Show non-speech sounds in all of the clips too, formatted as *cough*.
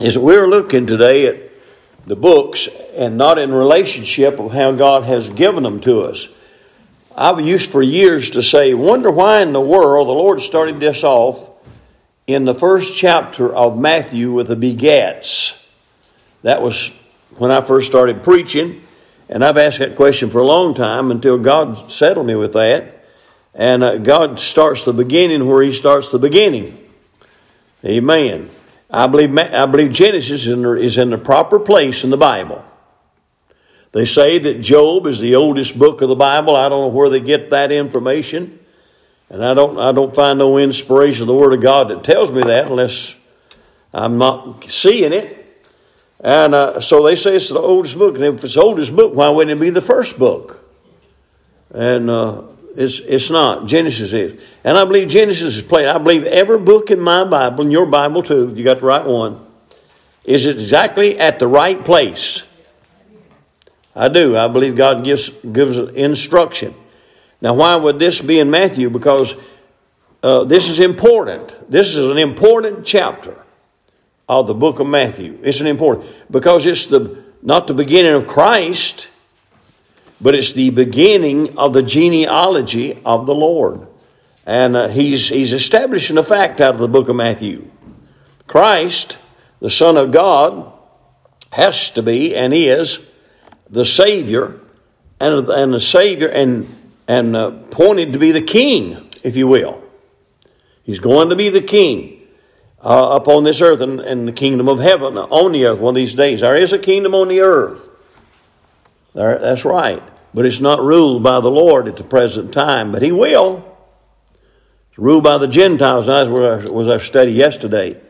is we're looking today at the books and not in relationship of how God has given them to us. I've used for years to say, wonder why in the world the Lord started this off in the first chapter of Matthew with the begats. That was when I first started preaching, and I've asked that question for a long time until God settled me with that. And uh, God starts the beginning where He starts the beginning. Amen. I believe, I believe Genesis is in, the, proper place in the Bible. They say that Job is the oldest book of the Bible. I don't know where they get that information. And I don't, I don't find no inspiration of the Word of God that tells me that unless I'm not seeing it. And uh, so they say it's the oldest book. And if it's the oldest book, why wouldn't it be the first book? And uh, it's, it's not. Genesis is. And I believe Genesis is played. I believe every book in my Bible, in your Bible too, if you got the right one, is exactly at the right place. I do. I believe God gives, gives instruction. Now, why would this be in Matthew? Because uh, this is important. This is an important chapter of the book of Matthew. It's an important because it's the not the beginning of Christ, but it's the beginning of the genealogy of the Lord. And uh, he's, he's establishing a fact out of the book of Matthew. Christ, the Son of God, has to be and is the Savior, and, and the Savior, and, and uh, pointed to be the King, if you will. He's going to be the King uh, upon this earth and, and the kingdom of heaven on the earth one of these days. There is a kingdom on the earth. There, that's right. But it's not ruled by the Lord at the present time, but He will. It's ruled by the Gentiles. That was our, was our study yesterday.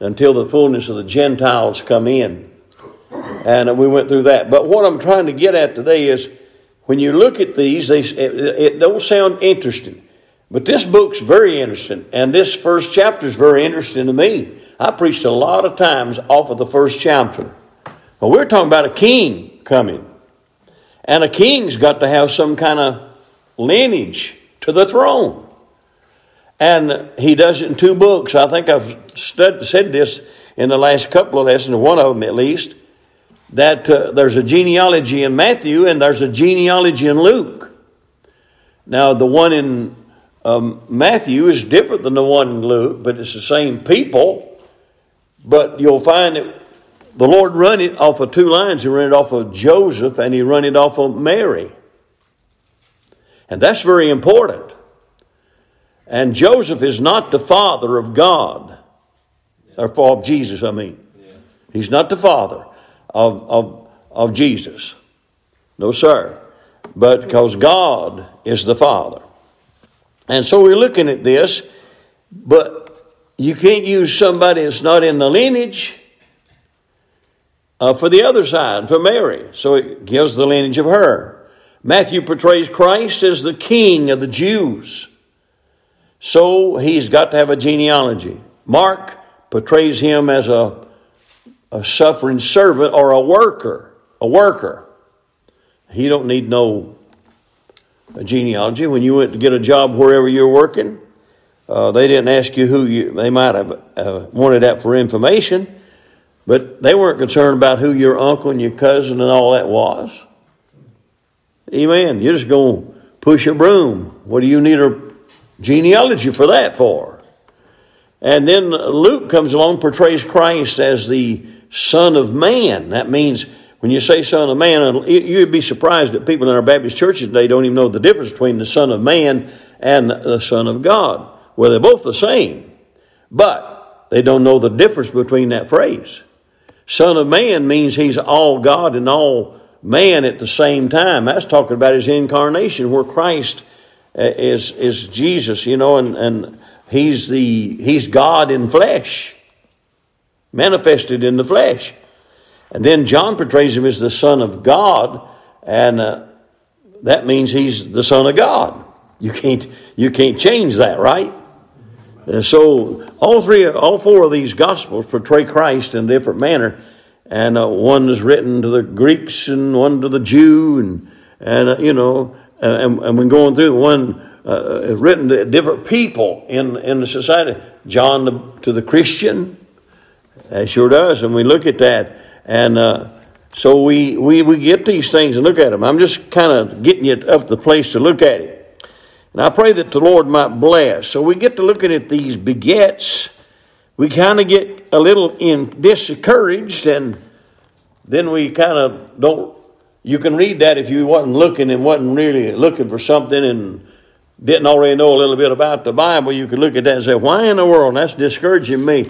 Until the fullness of the Gentiles come in. And we went through that. But what I'm trying to get at today is when you look at these, they, it, it don't sound interesting. But this book's very interesting. And this first chapter is very interesting to me. I preached a lot of times off of the first chapter. But we're talking about a king coming. And a king's got to have some kind of lineage to the throne. And he does it in two books. I think I've stud- said this in the last couple of lessons, one of them at least, that uh, there's a genealogy in Matthew and there's a genealogy in Luke. Now, the one in um, Matthew is different than the one in Luke, but it's the same people. But you'll find that the Lord run it off of two lines. He ran it off of Joseph and he run it off of Mary. And that's very important. And Joseph is not the father of God, or of Jesus, I mean. He's not the father of, of, of Jesus. No, sir. But because God is the Father. And so we're looking at this, but you can't use somebody that's not in the lineage uh, for the other side, for Mary. So it gives the lineage of her. Matthew portrays Christ as the king of the Jews. So he's got to have a genealogy. Mark portrays him as a, a suffering servant or a worker. A worker. He don't need no genealogy. When you went to get a job wherever you're working, uh, they didn't ask you who you, they might have uh, wanted that for information. But they weren't concerned about who your uncle and your cousin and all that was. Amen. You're just going to push a broom. What do you need a genealogy for that for? And then Luke comes along, portrays Christ as the Son of Man. That means when you say Son of Man, you'd be surprised that people in our Baptist churches today don't even know the difference between the Son of Man and the Son of God. Well, they're both the same, but they don't know the difference between that phrase. Son of Man means he's all God and all man at the same time. That's talking about his incarnation, where Christ uh, is is Jesus, you know, and, and he's the he's God in flesh, manifested in the flesh. And then John portrays him as the Son of God, and uh, that means he's the Son of God. You can't you can't change that, right? And so all three, all four of these gospels portray Christ in a different manner, and uh, one is written to the Greeks and one to the Jew, and and uh, you know, and, and when going through one uh, is written to different people in in the society. John to, to the Christian, It sure does. And we look at that. And uh, so we, we, we get these things and look at them. I'm just kind of getting you up the place to look at it. And I pray that the Lord might bless. So we get to looking at these begets. We kind of get a little in discouraged and then we kind of don't you can read that if you wasn't looking and wasn't really looking for something and didn't already know a little bit about the Bible, you could look at that and say, Why in the world? That's discouraging me.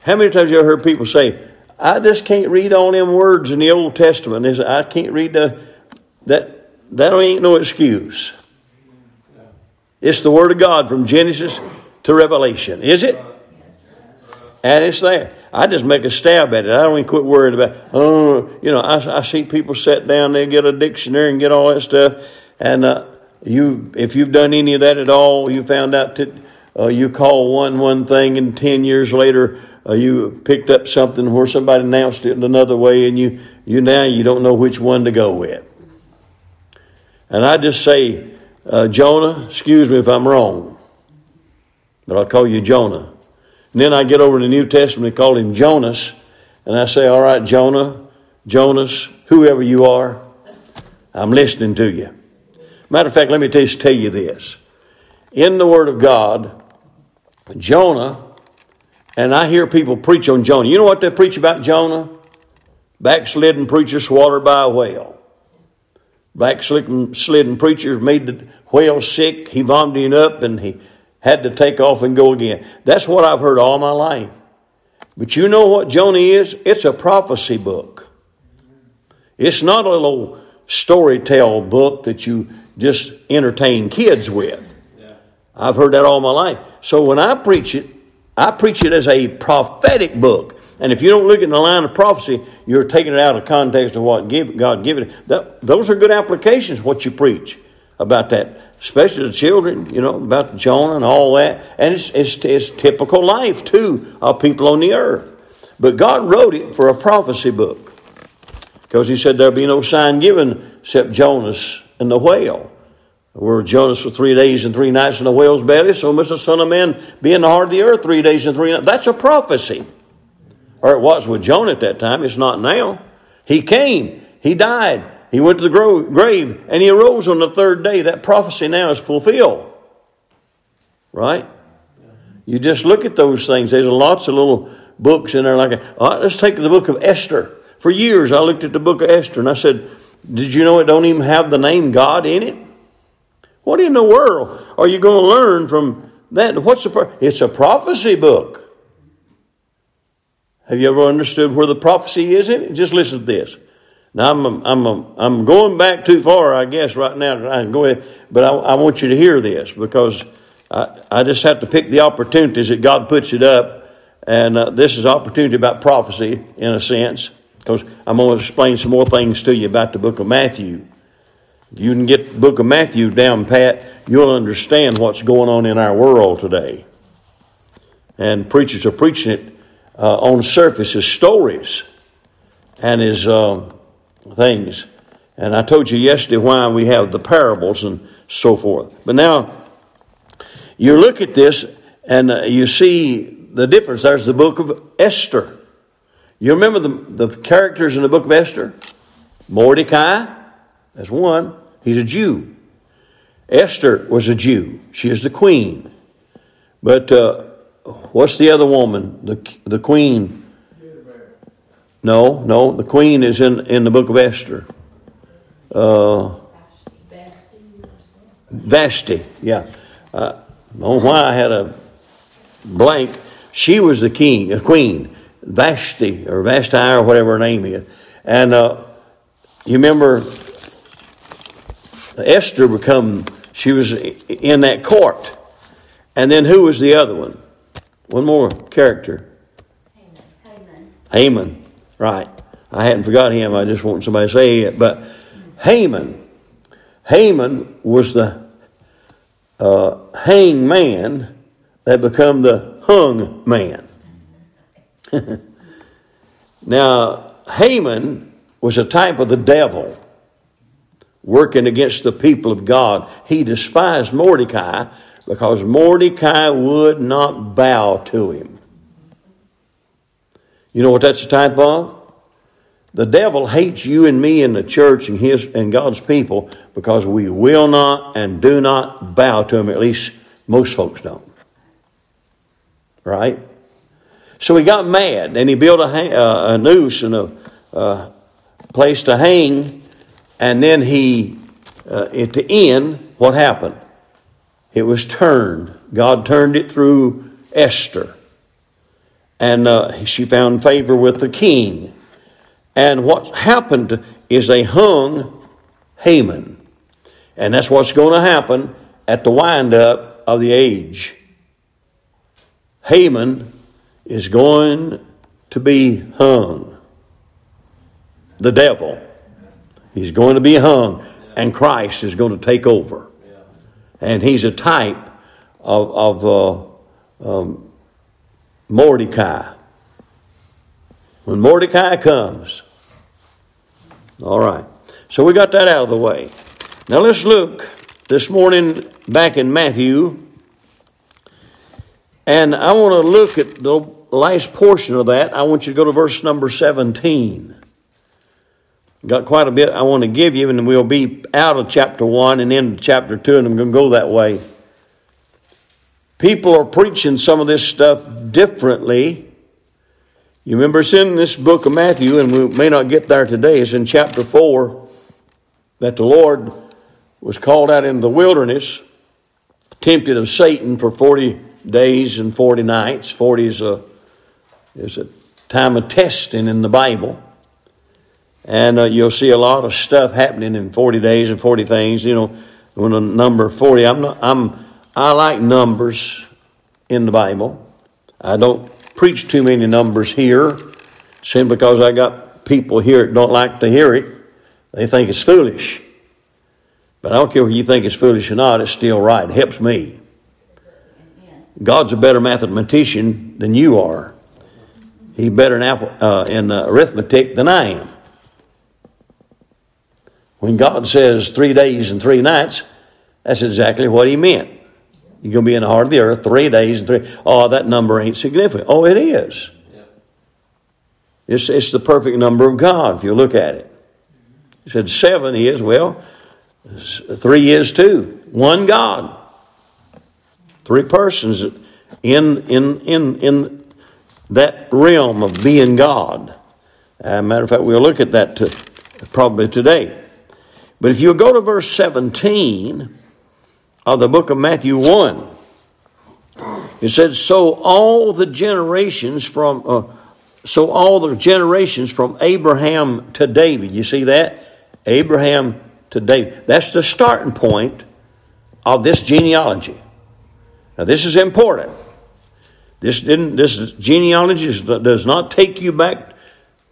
How many times you heard people say, I just can't read all them words in the Old Testament. Is I can't read the that that ain't no excuse. It's the Word of God from Genesis to Revelation, is it? And it's there. I just make a stab at it. I don't even quit worrying about, oh, you know, I, I see people sit down there, get a dictionary and get all that stuff. And uh, you, if you've done any of that at all, you found out that uh, you call one one thing and 10 years later uh, you picked up something where somebody announced it in another way and you, you now you don't know which one to go with. And I just say, uh, Jonah, excuse me if I'm wrong, but I'll call you Jonah. And then I get over in the New Testament and call him Jonas. And I say, All right, Jonah, Jonas, whoever you are, I'm listening to you. Matter of fact, let me just tell you this. In the Word of God, Jonah, and I hear people preach on Jonah. You know what they preach about Jonah? Backslidden preacher swallowed by a whale. Backslidden preachers made the whale sick. He vomited up and he had to take off and go again. That's what I've heard all my life. But you know what Jonah is? It's a prophecy book. It's not a little story tell book that you just entertain kids with. I've heard that all my life. So when I preach it, I preach it as a prophetic book. And if you don't look at the line of prophecy, you're taking it out of context of what God given it. That, those are good applications, what you preach about that especially the children, you know, about Jonah and all that. And it's, it's, it's typical life, too, of people on the earth. But God wrote it for a prophecy book because He said there'll be no sign given except Jonas and the whale. Where Jonas for three days and three nights in the whale's belly, so must the Son of Man be in the heart of the earth three days and three nights. That's a prophecy. Or it was with Jonah at that time. It's not now. He came. He died. He went to the grave and he arose on the third day. That prophecy now is fulfilled. Right? You just look at those things. There's lots of little books in there. Like, let's take the book of Esther. For years, I looked at the book of Esther and I said, "Did you know it don't even have the name God in it? What in the world are you going to learn from that? What's the? It's a prophecy book. Have you ever understood where the prophecy is in it? Just listen to this. Now, I'm, I'm, I'm going back too far, I guess, right now. Go ahead, but I, I want you to hear this because I, I just have to pick the opportunities that God puts it up. And uh, this is opportunity about prophecy, in a sense, because I'm going to explain some more things to you about the book of Matthew. If you can get the book of Matthew down pat, you'll understand what's going on in our world today. And preachers are preaching it uh, on surface as stories and as. Uh, things. And I told you yesterday why we have the parables and so forth. But now, you look at this and uh, you see the difference. There's the book of Esther. You remember the, the characters in the book of Esther? Mordecai, that's one. He's a Jew. Esther was a Jew. She is the queen. But uh, what's the other woman? The, the queen no, no, the queen is in, in the book of Esther. Uh, Vashti, yeah. Uh, I don't know why I had a blank. She was the king, a queen, Vashti or Vashti or whatever her name is. And uh, you remember Esther become, she was in that court. And then who was the other one? One more character. Haman. Haman. Right. I hadn't forgot him. I just want somebody to say it. But Haman, Haman was the uh, hang man that become the hung man. *laughs* now, Haman was a type of the devil working against the people of God. He despised Mordecai because Mordecai would not bow to him. You know what that's a type of? The devil hates you and me and the church and his and God's people because we will not and do not bow to him. At least most folks don't. Right? So he got mad and he built a, uh, a noose and a place to hang, and then he, uh, at the end, what happened? It was turned. God turned it through Esther. And uh, she found favor with the king. And what happened is they hung Haman. And that's what's going to happen at the windup of the age. Haman is going to be hung. The devil. He's going to be hung, and Christ is going to take over. And he's a type of, of uh, um, Mordecai. When Mordecai comes, all right. So we got that out of the way. Now let's look this morning back in Matthew. And I want to look at the last portion of that. I want you to go to verse number 17. Got quite a bit I want to give you, and we'll be out of chapter 1 and into chapter 2, and I'm going to go that way. People are preaching some of this stuff differently. You remember it's in this book of Matthew, and we may not get there today. It's in chapter 4 that the Lord was called out into the wilderness, tempted of Satan for 40 days and 40 nights. 40 is a, is a time of testing in the Bible. And uh, you'll see a lot of stuff happening in 40 days and 40 things. You know, when the number 40, I'm not, I'm, I like numbers in the Bible. I don't preach too many numbers here simply because I got people here that don't like to hear it. They think it's foolish. But I don't care if you think it's foolish or not, it's still right. It helps me. God's a better mathematician than you are. He's better in, uh, in uh, arithmetic than I am. When God says three days and three nights, that's exactly what He meant. You're going to be in the heart of the earth three days and three. Oh, that number ain't significant. Oh, it is. It's, it's the perfect number of God if you look at it. He said seven is, well, three is two. One God. Three persons in, in, in, in that realm of being God. As a matter of fact, we'll look at that to, probably today. But if you go to verse 17 of the book of Matthew 1, it says, So all the generations from. Uh, so all the generations from Abraham to David, you see that? Abraham to David. That's the starting point of this genealogy. Now, this is important. This didn't. This genealogy does not take you back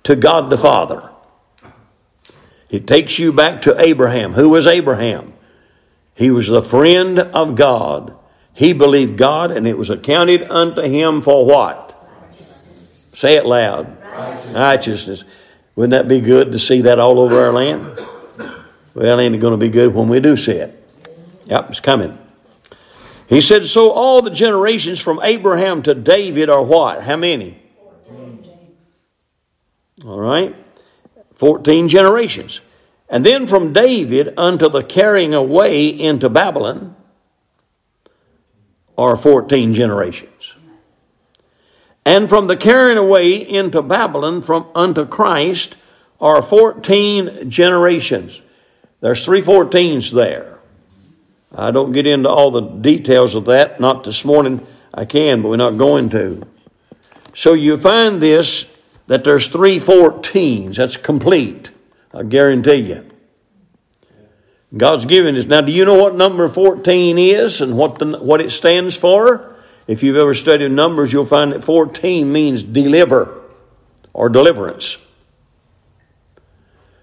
to God the Father. It takes you back to Abraham. Who was Abraham? He was the friend of God. He believed God, and it was accounted unto him for what? Say it loud. Righteousness. Righteousness. Wouldn't that be good to see that all over our land? Well, ain't it going to be good when we do see it? Yep, it's coming. He said, So all the generations from Abraham to David are what? How many? All right. 14 generations. And then from David unto the carrying away into Babylon are 14 generations. And from the carrying away into Babylon from unto Christ are 14 generations. There's three 14s there. I don't get into all the details of that, not this morning. I can, but we're not going to. So you find this that there's three 14s. That's complete. I guarantee you. God's given us. Now, do you know what number 14 is and what, the, what it stands for? If you've ever studied numbers, you'll find that 14 means deliver or deliverance.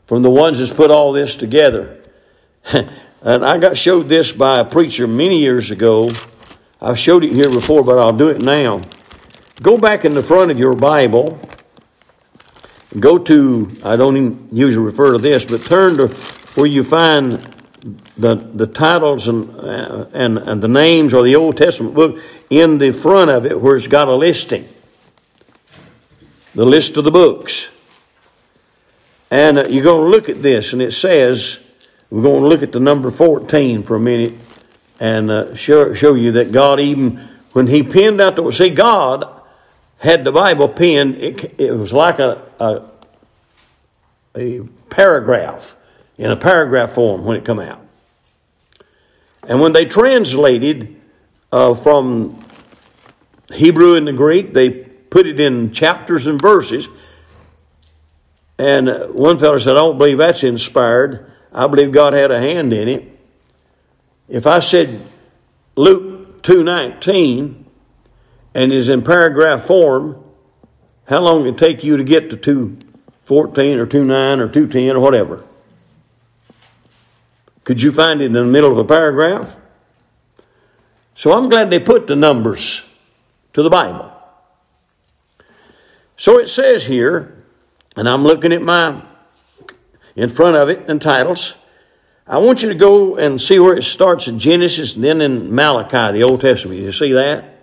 From the ones that's put all this together. *laughs* and I got showed this by a preacher many years ago. I've showed it here before, but I'll do it now. Go back in the front of your Bible Go to, I don't even usually refer to this, but turn to where you find the, the titles and, and, and the names or the Old Testament book in the front of it where it's got a listing. the list of the books. And uh, you're going to look at this, and it says, we're going to look at the number 14 for a minute and uh, show, show you that God, even when He penned out the see, God had the Bible penned, it, it was like a, a, a paragraph in a paragraph form when it come out. And when they translated uh, from Hebrew and the Greek, they put it in chapters and verses. And uh, one fellow said, I don't believe that's inspired. I believe God had a hand in it. If I said Luke 2.19 and is in paragraph form, how long did it take you to get to 2.14 or 2.9 or 2.10 or whatever? Could you find it in the middle of a paragraph? So I'm glad they put the numbers to the Bible. So it says here, and I'm looking at my in front of it and titles. I want you to go and see where it starts in Genesis and then in Malachi, the Old Testament. You see that?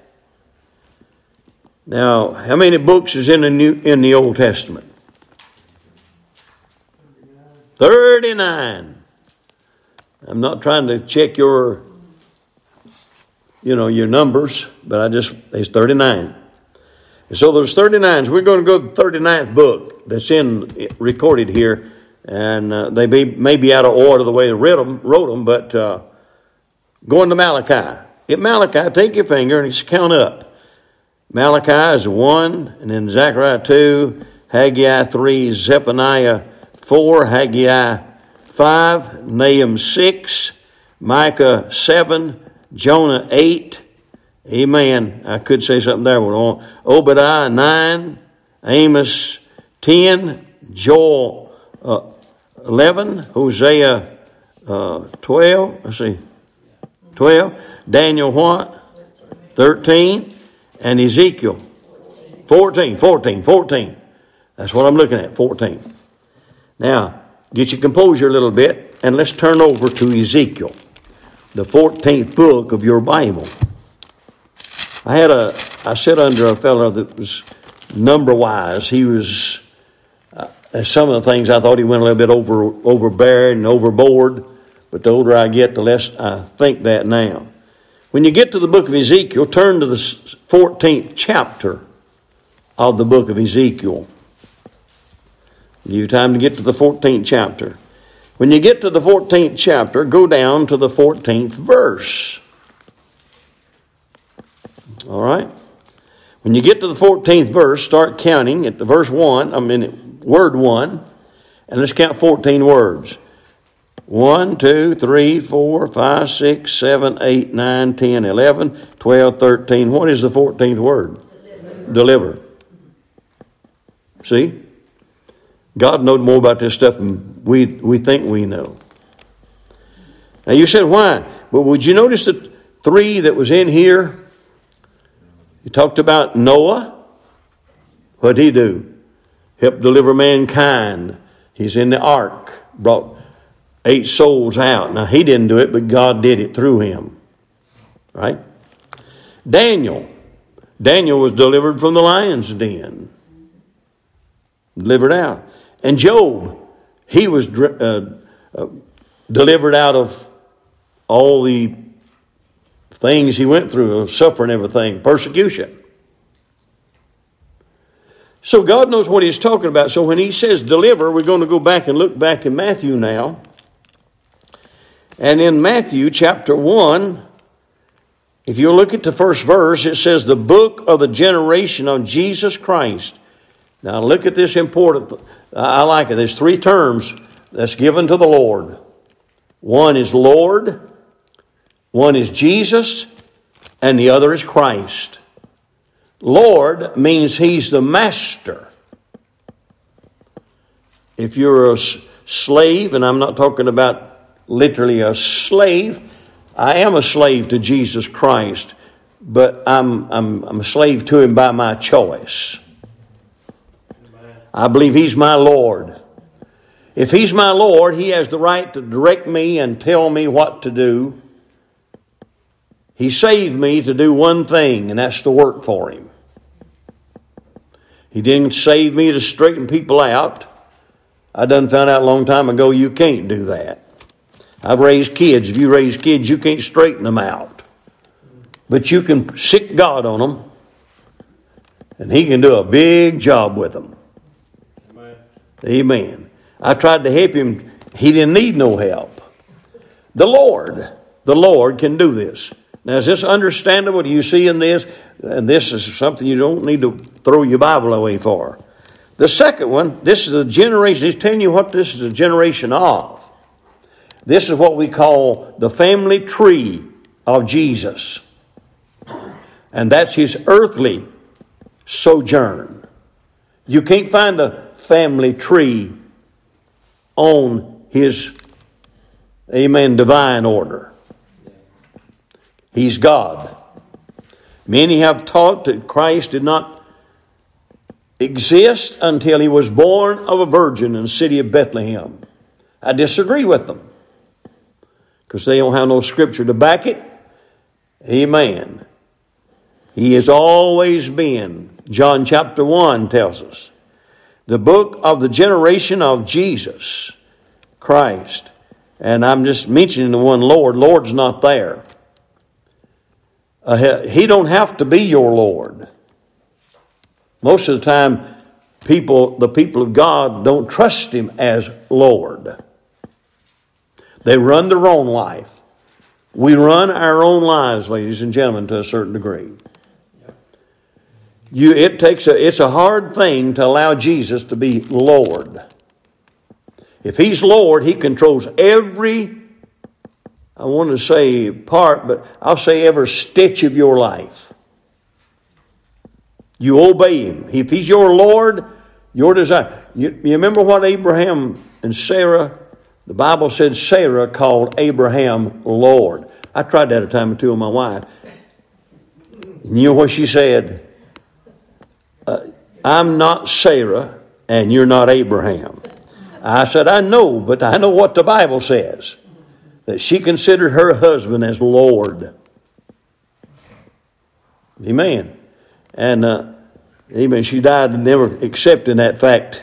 Now, how many books is in the New in the Old Testament? 39. I'm not trying to check your you know your numbers, but I just it's 39. And so there's 39. So We're going to go to the 39th book that's in recorded here and uh, they be, may be out of order the way they wrote them, wrote them but uh, going to Malachi. At Malachi, take your finger and just count up. Malachi is 1, and then Zechariah 2, Haggai 3, Zephaniah 4, Haggai 5, Nahum 6, Micah 7, Jonah 8. Amen. I could say something there. but on Obadiah 9, Amos 10, Joel uh, 11, Hosea uh, 12, let's see, 12, Daniel what? 13, and Ezekiel 14, 14, 14. That's what I'm looking at, 14. Now, get your composure a little bit, and let's turn over to Ezekiel, the 14th book of your Bible. I had a, I sat under a fellow that was number wise. He was uh, some of the things I thought he went a little bit over overbearing and overboard, but the older I get, the less I think that now. When you get to the book of Ezekiel, turn to the 14th chapter of the book of Ezekiel. Give you time to get to the 14th chapter. When you get to the 14th chapter, go down to the 14th verse. All right? When you get to the 14th verse, start counting at the verse 1, I mean word 1, and let's count 14 words. 1, 2, 3, 4, 5, 6, 7, 8, 9, 10, 11, 12, 13. What is the 14th word? Deliver. Deliver. See? God knows more about this stuff than we, we think we know. Now you said why? But would you notice the three that was in here? He talked about Noah. What did he do? Help deliver mankind. He's in the ark, brought eight souls out. Now, he didn't do it, but God did it through him. Right? Daniel. Daniel was delivered from the lion's den, delivered out. And Job, he was uh, uh, delivered out of all the things he went through, suffering everything, persecution. So God knows what He's talking about. So when He says deliver, we're going to go back and look back in Matthew now. And in Matthew chapter 1, if you look at the first verse, it says, The book of the generation of Jesus Christ. Now look at this important. I like it. There's three terms that's given to the Lord. One is Lord, one is Jesus, and the other is Christ. Lord means he's the master. If you're a slave, and I'm not talking about literally a slave, I am a slave to Jesus Christ, but I'm, I'm, I'm a slave to him by my choice. I believe he's my Lord. If he's my Lord, he has the right to direct me and tell me what to do. He saved me to do one thing, and that's to work for Him. He didn't save me to straighten people out. I done found out a long time ago you can't do that. I've raised kids. If you raise kids, you can't straighten them out. But you can sick God on them, and He can do a big job with them. Amen. Amen. I tried to help him. He didn't need no help. The Lord, the Lord can do this. Now, is this understandable? Do you see in this? And this is something you don't need to throw your Bible away for. The second one, this is a generation, he's telling you what this is a generation of. This is what we call the family tree of Jesus. And that's his earthly sojourn. You can't find a family tree on his, amen, divine order. He's God. Many have taught that Christ did not exist until he was born of a virgin in the city of Bethlehem. I disagree with them because they don't have no scripture to back it. Amen. He has always been, John chapter 1 tells us, the book of the generation of Jesus Christ. And I'm just mentioning the one Lord. Lord's not there. Uh, he don't have to be your Lord. Most of the time, people, the people of God, don't trust Him as Lord. They run their own life. We run our own lives, ladies and gentlemen, to a certain degree. You, it takes a, it's a hard thing to allow Jesus to be Lord. If He's Lord, He controls every I want to say part, but I'll say every stitch of your life. You obey Him. If He's your Lord, your desire. You, you remember what Abraham and Sarah, the Bible said Sarah called Abraham Lord. I tried that a time or two with my wife. You know what she said? Uh, I'm not Sarah, and you're not Abraham. I said, I know, but I know what the Bible says that she considered her husband as Lord. Amen. And, uh, she died never accepting that fact.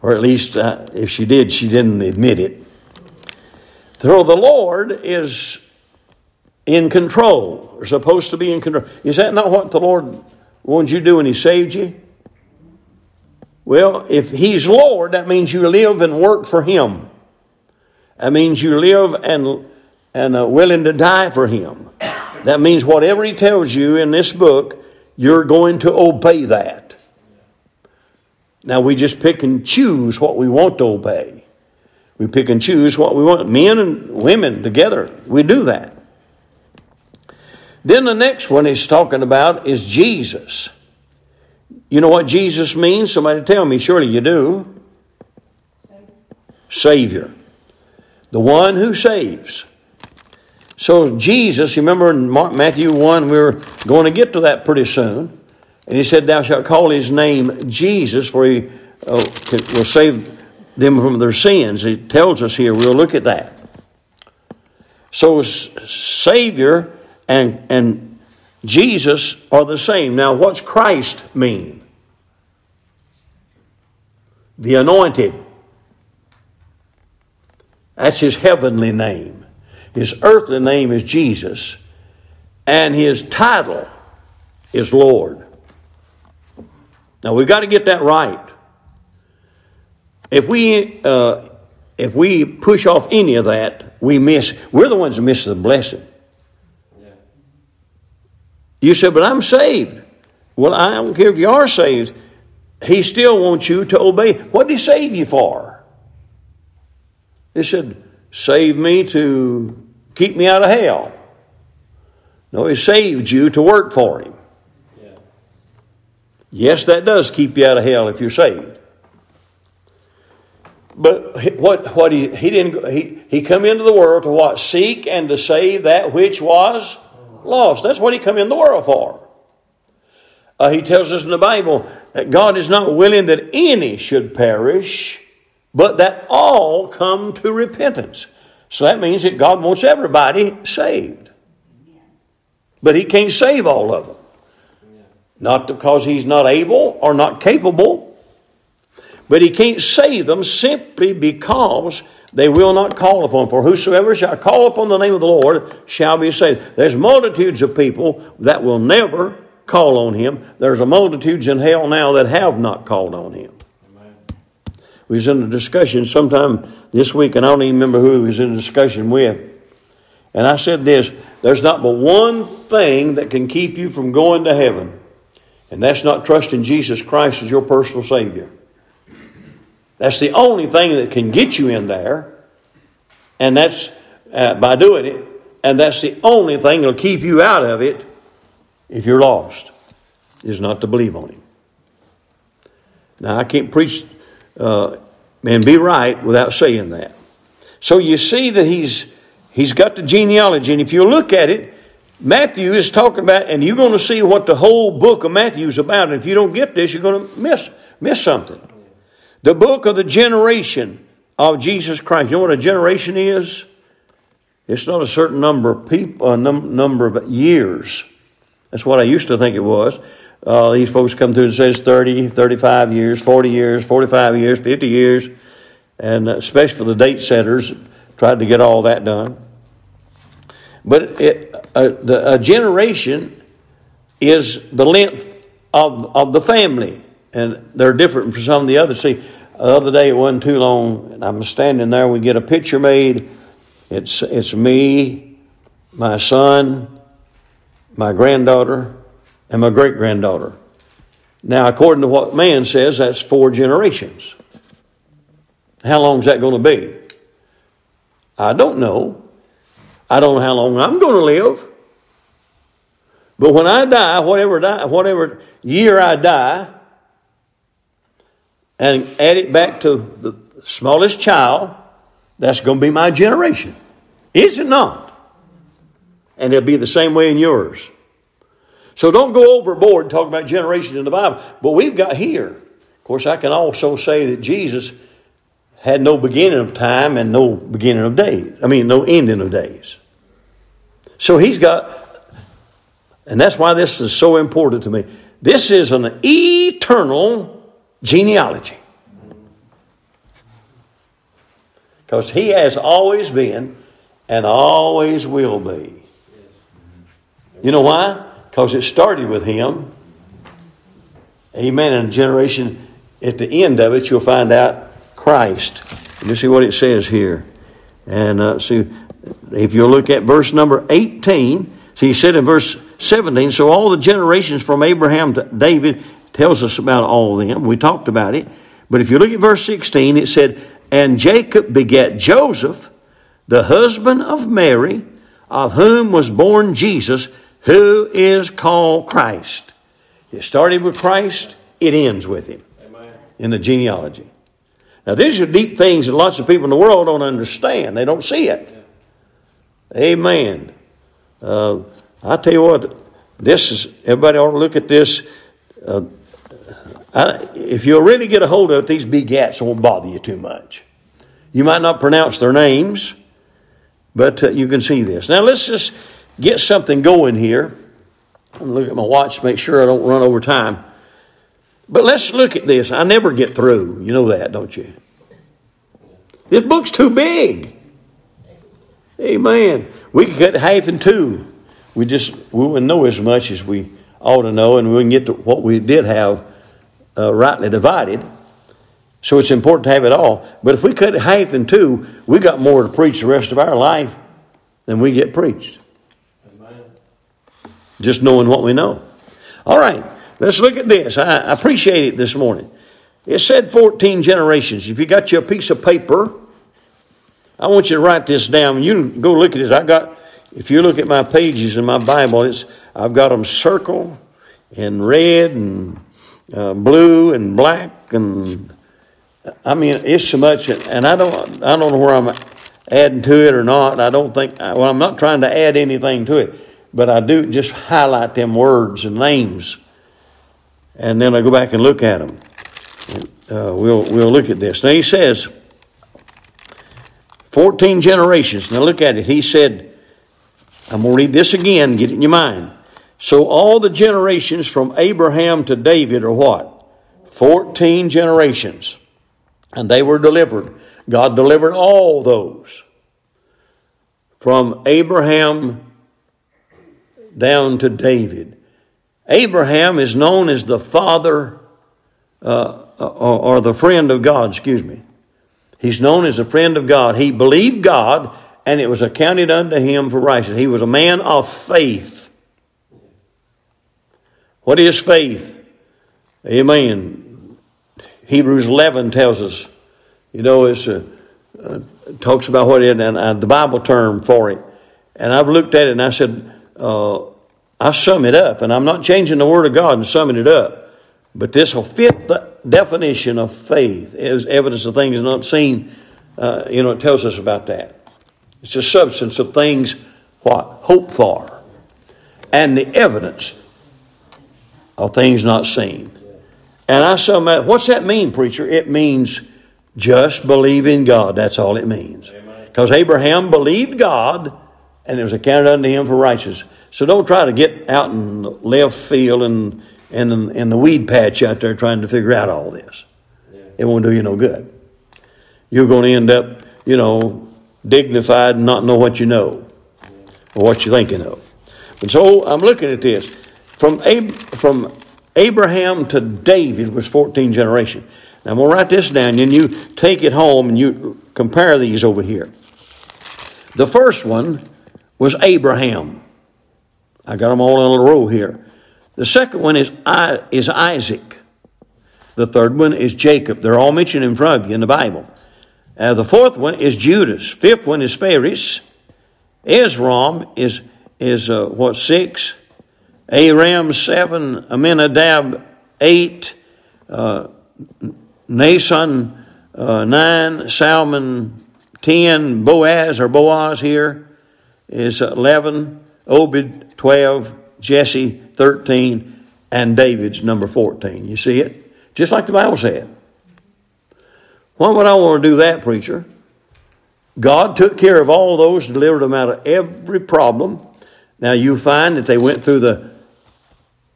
Or at least, uh, if she did, she didn't admit it. So the Lord is in control, or supposed to be in control. Is that not what the Lord wanted you to do when He saved you? Well, if He's Lord, that means you live and work for Him. That means you live and, and are uh, willing to die for Him. That means whatever He tells you in this book, you're going to obey that. Now we just pick and choose what we want to obey. We pick and choose what we want. Men and women together, we do that. Then the next one he's talking about is Jesus. You know what Jesus means? Somebody tell me. Surely you do. Savior the one who saves. So Jesus, you remember in Matthew 1, We're going to get to that pretty soon. And he said, Thou shalt call his name Jesus, for he uh, will save them from their sins. He tells us here, we'll look at that. So Savior and, and Jesus are the same. Now, what's Christ mean? The anointed. That's his heavenly name. His earthly name is Jesus, and his title is Lord. Now we've got to get that right. If we uh, if we push off any of that, we miss. We're the ones that miss the blessing. Yeah. You said, "But I'm saved." Well, I don't care if you are saved. He still wants you to obey. What did he save you for? He said, Save me to keep me out of hell. No, He saved you to work for Him. Yes, that does keep you out of hell if you're saved. But what, what he, he didn't he, he come into the world to what? Seek and to save that which was lost. That's what he come in the world for. Uh, he tells us in the Bible that God is not willing that any should perish, but that all come to repentance. So that means that God wants everybody saved. But He can't save all of them. Not because he's not able or not capable, but he can't save them simply because they will not call upon. For whosoever shall call upon the name of the Lord shall be saved. There's multitudes of people that will never call on him. There's a multitudes in hell now that have not called on him. We was in a discussion sometime this week, and I don't even remember who he was in a discussion with. And I said this there's not but one thing that can keep you from going to heaven, and that's not trusting Jesus Christ as your personal Savior. That's the only thing that can get you in there, and that's uh, by doing it, and that's the only thing that'll keep you out of it if you're lost, is not to believe on Him. Now, I can't preach uh, and be right without saying that. So you see that he's he's got the genealogy, and if you look at it, Matthew is talking about, and you're going to see what the whole book of Matthew is about. And if you don't get this, you're going to miss miss something. The book of the generation of Jesus Christ. You know what a generation is? It's not a certain number of people, a num- number of years. That's what I used to think it was. Uh, these folks come through and says 30, 35 years, 40 years, 45 years, 50 years, and especially for the date setters, tried to get all that done. But it, a, the, a generation is the length of, of the family, and they're different from some of the others. See, the other day it wasn't too long, and I'm standing there. We get a picture made. It's it's me, my son, my granddaughter, and my great granddaughter. Now, according to what man says, that's four generations. How long is that going to be? I don't know. I don't know how long I'm going to live. But when I die, whatever die, whatever year I die, and add it back to the smallest child, that's going to be my generation. Is it not? And it'll be the same way in yours. So don't go overboard talking about generations in the Bible. But we've got here. Of course, I can also say that Jesus had no beginning of time and no beginning of days. I mean, no ending of days. So he's got, and that's why this is so important to me. This is an eternal genealogy. Because he has always been and always will be. You know why? because it started with him. Amen. And generation at the end of it, you'll find out Christ. You see what it says here. And uh, see, if you look at verse number 18, see, he said in verse 17, so all the generations from Abraham to David tells us about all of them. We talked about it. But if you look at verse 16, it said, And Jacob begat Joseph, the husband of Mary, of whom was born Jesus, who is called Christ. It started with Christ, it ends with him Amen. in the genealogy. Now, these are deep things that lots of people in the world don't understand. They don't see it. Amen. Uh, I tell you what, this is, everybody ought to look at this. Uh, I, if you'll really get a hold of it, these begats won't bother you too much. You might not pronounce their names, but uh, you can see this. Now, let's just get something going here. I'm look at my watch to make sure I don't run over time. But let's look at this. I never get through. You know that, don't you? This book's too big. Amen. We could cut half in two. We just we wouldn't know as much as we ought to know, and we wouldn't get to what we did have uh, rightly divided. So it's important to have it all. But if we cut it half in two, we got more to preach the rest of our life than we get preached just knowing what we know. All right, let's look at this. I appreciate it this morning. It said 14 generations. If you got you a piece of paper, I want you to write this down. You can go look at this. I got, if you look at my pages in my Bible, it's I've got them circled in red and uh, blue and black and I mean it's so much, and I don't I don't know where I'm adding to it or not. I don't think well I'm not trying to add anything to it but I do just highlight them words and names, and then I go back and look at them. Uh, we'll we'll look at this. Now he says, fourteen generations. Now look at it. He said, I'm going to read this again. Get it in your mind. So all the generations from Abraham to David are what? 14 generations. And they were delivered. God delivered all those from Abraham down to David. Abraham is known as the father uh, or, or the friend of God, excuse me. He's known as a friend of God. He believed God and it was accounted unto him for righteousness. He was a man of faith. What is faith? Amen. Hebrews 11 tells us, you know, it's a, uh, talks about what and uh, the Bible term for it. And I've looked at it and I said, uh, I sum it up, and I'm not changing the Word of God and summing it up. But this will fit the definition of faith as evidence of things not seen. Uh, you know, it tells us about that. It's the substance of things what hope for, and the evidence of things not seen. And I sum that. What's that mean, preacher? It means just believe in God. That's all it means. Because Abraham believed God, and it was accounted unto him for righteousness. So don't try to get out in the left field and and in the weed patch out there trying to figure out all this. It won't do you no good. You're going to end up, you know, dignified and not know what you know or what you think you know. And so I'm looking at this. From, Ab- from Abraham to David was 14 generation. Now I'm going to write this down and you take it home and you compare these over here. The first one was Abraham. I got them all in a row here. The second one is, is Isaac. The third one is Jacob. They're all mentioned in front of you in the Bible. Uh, the fourth one is Judas. Fifth one is Phares. Esrom is, is uh, what, six? Aram, seven. Aminadab, eight. Uh, Naasson, uh, nine. Salmon, ten. Boaz, or Booz here, is 11. Obed, 12. Jesse, 13. And David's number 14. You see it? Just like the Bible said. Why would I want to do that, preacher? God took care of all those, delivered them out of every problem. Now you find that they went through the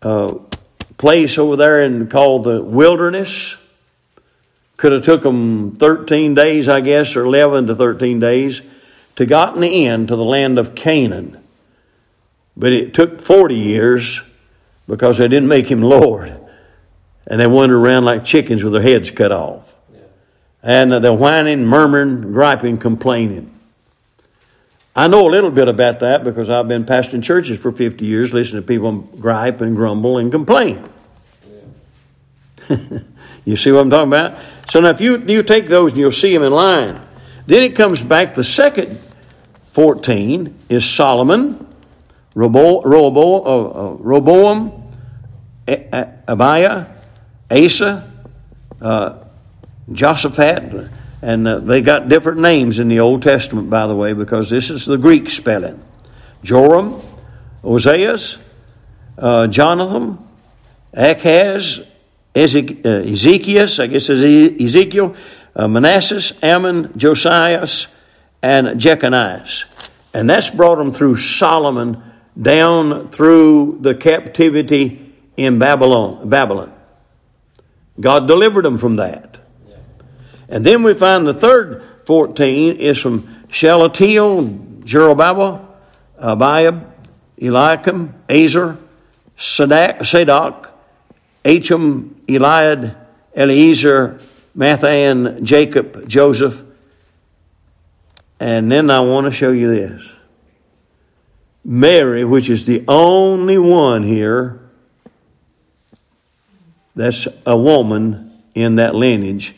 uh, place over there and called the wilderness. Could have took them 13 days, I guess, or 11 to 13 days to gotten in to the land of Canaan. But it took 40 years because they didn't make him Lord. And they wandered around like chickens with their heads cut off. And they're whining, murmuring, griping, complaining. I know a little bit about that because I've been pastoring churches for 50 years, listening to people gripe and grumble and complain. *laughs* You see what I'm talking about? So now if you, you take those and you'll see them in line. Then it comes back, the second 14 is Solomon, Robo, Robo, uh, uh, Roboam, Abia, Asa, uh, Josaphat, and uh, they got different names in the Old Testament, by the way, because this is the Greek spelling. Joram, Ozias, uh, Jonathan, Achaz, uh, Ezekias, I guess it's Ezekiel, uh, Manasseh, Amon, Josias, and Jechonias. And that's brought them through Solomon down through the captivity in Babylon. Babylon. God delivered them from that. And then we find the third 14 is from Shealtiel, Zorobabel, Abiud, Eliakim, Azor, Sadoc, Achim, Eliud, Eleazar, Matthan, Jacob, Joseph. And then I want to show you this. Mary, which is the only one here that's a woman in that lineage,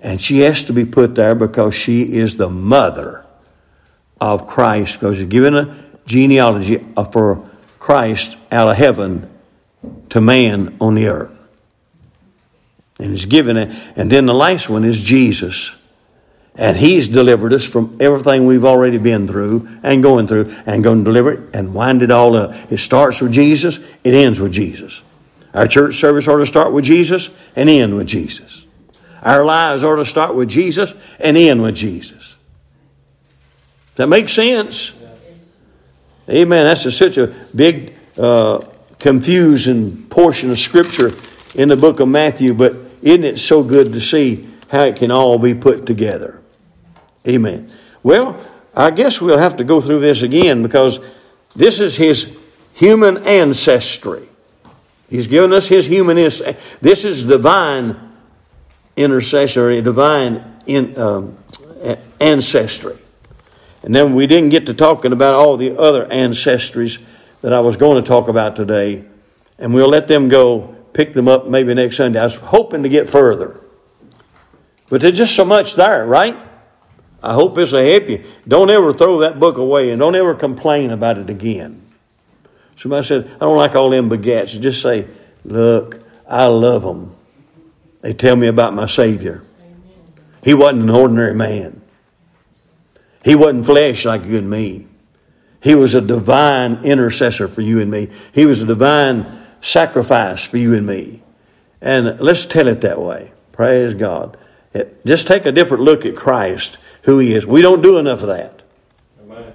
and she has to be put there because she is the mother of Christ, because she's given a genealogy for Christ out of heaven to man on the earth. And he's given it. And then the last one is Jesus. And he's delivered us from everything we've already been through and going through and going to deliver it and wind it all up. It starts with Jesus, it ends with Jesus. Our church service ought to start with Jesus and end with Jesus. Our lives ought to start with Jesus and end with Jesus. That makes sense? Amen. That's a, such a big uh, confusing portion of Scripture in the book of Matthew, but isn't it so good to see how it can all be put together? Amen. Well, I guess we'll have to go through this again because this is his human ancestry. He's given us his human. This is divine intercessory, divine in, um, ancestry. And then we didn't get to talking about all the other ancestries that I was going to talk about today. And we'll let them go, pick them up maybe next Sunday. I was hoping to get further. But there's just so much there, right? I hope this will help you. Don't ever throw that book away and don't ever complain about it again. Somebody said, I don't like all them begats. Just say, look, I love them. They tell me about my Savior. He wasn't an ordinary man. He wasn't flesh like you and me. He was a divine intercessor for you and me. He was a divine sacrifice for you and me. And let's tell it that way. Praise God. Just take a different look at Christ, who He is. We don't do enough of that. Amen.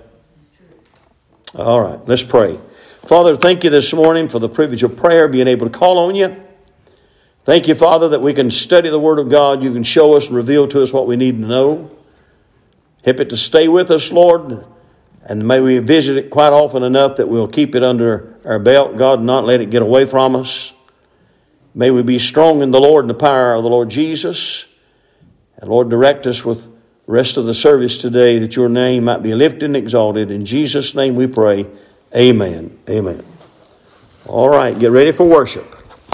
All right, let's pray. Father, thank you this morning for the privilege of prayer, being able to call on you. Thank you, Father, that we can study the Word of God. You can show us and reveal to us what we need to know. Help it to stay with us, Lord. And may we visit it quite often enough that we'll keep it under our belt, God, and not let it get away from us. May we be strong in the Lord and the power of the Lord Jesus. And Lord, direct us with rest of the service today that your name might be lifted and exalted. In Jesus' name we pray. Amen. Amen. All right, get ready for worship.